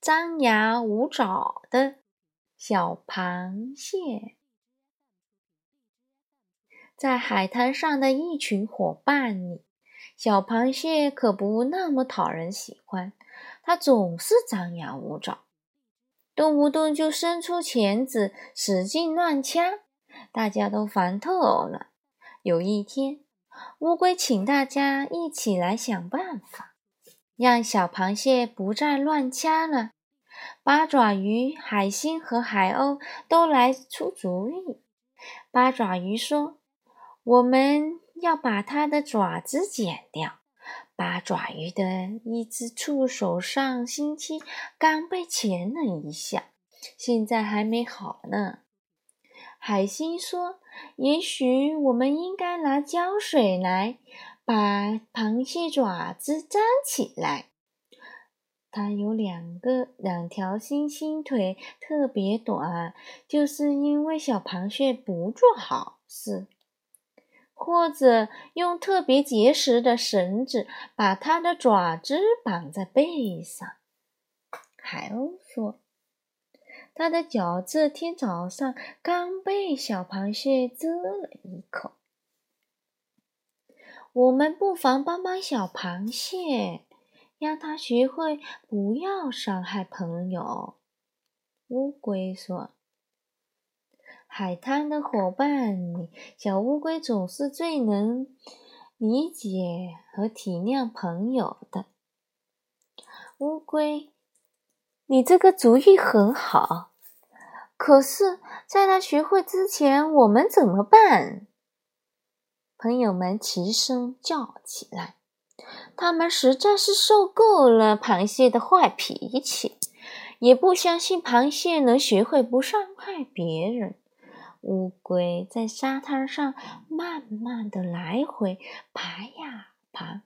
张牙舞爪的小螃蟹。在海滩上的一群伙伴里，小螃蟹可不那么讨人喜欢。它总是张牙舞爪，动不动就伸出钳子使劲乱掐，大家都烦透了。有一天，乌龟请大家一起来想办法，让小螃蟹不再乱掐了。八爪鱼、海星和海鸥都来出主意。八爪鱼说：“我们要把它的爪子剪掉。”八爪鱼的一只触手上星期刚被钳了一下，现在还没好呢。海星说。也许我们应该拿胶水来把螃蟹爪子粘起来。它有两个两条星星腿，特别短，就是因为小螃蟹不做好事。或者用特别结实的绳子把它的爪子绑在背上。海鸥说。它的脚这天早上刚被小螃蟹蛰了一口。我们不妨帮帮小螃蟹，让它学会不要伤害朋友。乌龟说：“海滩的伙伴，小乌龟总是最能理解和体谅朋友的。”乌龟，你这个主意很好。可是，在他学会之前，我们怎么办？朋友们齐声叫起来。他们实在是受够了螃蟹的坏脾气，也不相信螃蟹能学会不伤害别人。乌龟在沙滩上慢慢的来回爬呀爬，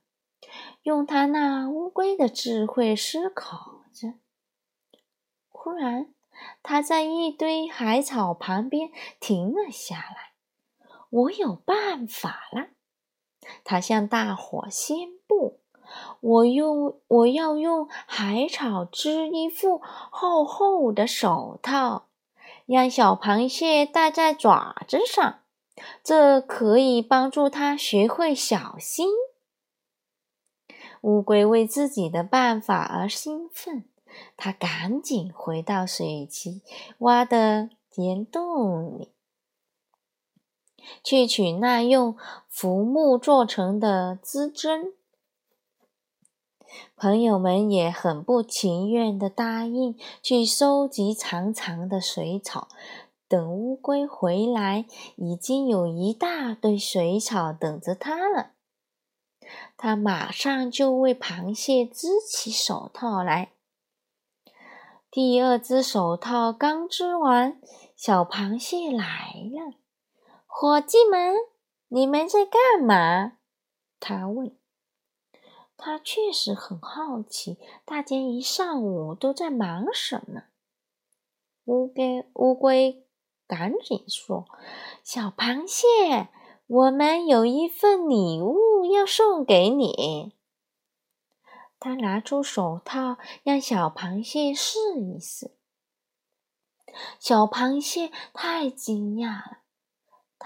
用它那乌龟的智慧思考着。忽然，它在一堆海草旁边停了下来。我有办法了，他向大伙宣布：“我用我要用海草织一副厚厚的手套，让小螃蟹戴在爪子上，这可以帮助它学会小心。”乌龟为自己的办法而兴奋。它赶紧回到水渠挖的岩洞里，去取那用浮木做成的织针。朋友们也很不情愿的答应去收集长长的水草。等乌龟回来，已经有一大堆水草等着它了。他马上就为螃蟹织起手套来。第二只手套刚织完，小螃蟹来了。伙计们，你们在干嘛？他问。他确实很好奇，大家一上午都在忙什么。乌龟乌龟赶紧说：“小螃蟹，我们有一份礼物要送给你。”他拿出手套，让小螃蟹试一试。小螃蟹太惊讶了，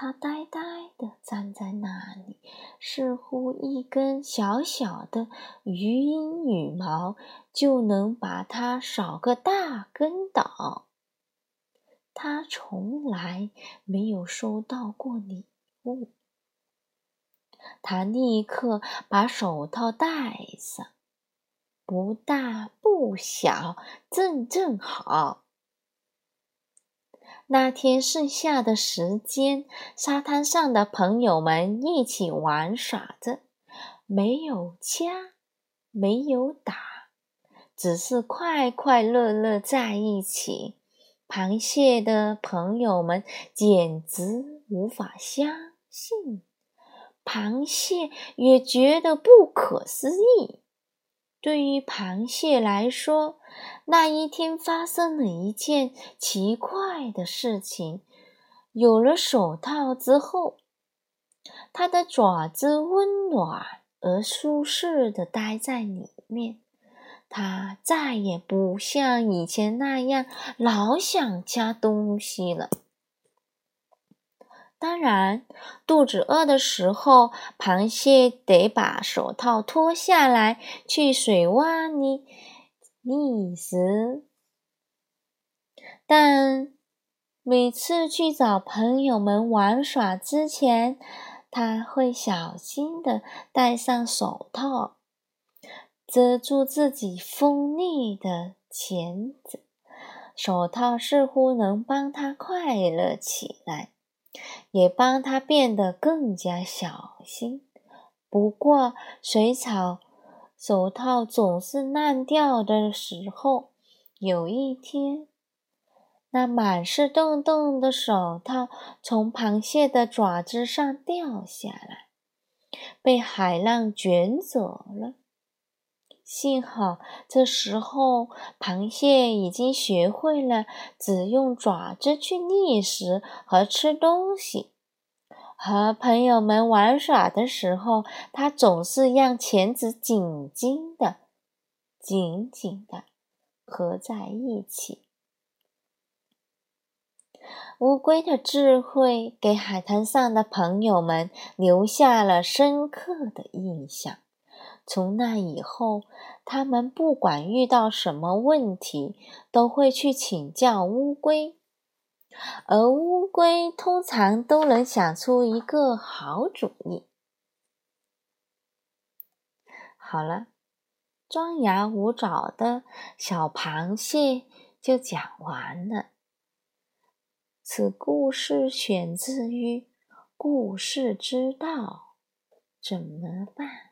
他呆呆地站在那里，似乎一根小小的鱼鹰羽毛就能把它扫个大跟倒。他从来没有收到过礼物。他立刻把手套戴上。不大不小，正正好。那天剩下的时间，沙滩上的朋友们一起玩耍着，没有掐，没有打，只是快快乐乐在一起。螃蟹的朋友们简直无法相信，螃蟹也觉得不可思议。对于螃蟹来说，那一天发生了一件奇怪的事情。有了手套之后，它的爪子温暖而舒适地待在里面，它再也不像以前那样老想夹东西了。当然，肚子饿的时候，螃蟹得把手套脱下来去水洼里觅食。但每次去找朋友们玩耍之前，他会小心的戴上手套，遮住自己锋利的钳子。手套似乎能帮他快乐起来。也帮他变得更加小心。不过，水草手套总是烂掉的时候，有一天，那满是洞洞的手套从螃蟹的爪子上掉下来，被海浪卷走了。幸好，这时候螃蟹已经学会了只用爪子去觅食和吃东西。和朋友们玩耍的时候，它总是让钳子紧紧的、紧紧的合在一起。乌龟的智慧给海滩上的朋友们留下了深刻的印象。从那以后，他们不管遇到什么问题，都会去请教乌龟，而乌龟通常都能想出一个好主意。好了，张牙舞爪的小螃蟹就讲完了。此故事选自于《故事之道》，怎么办？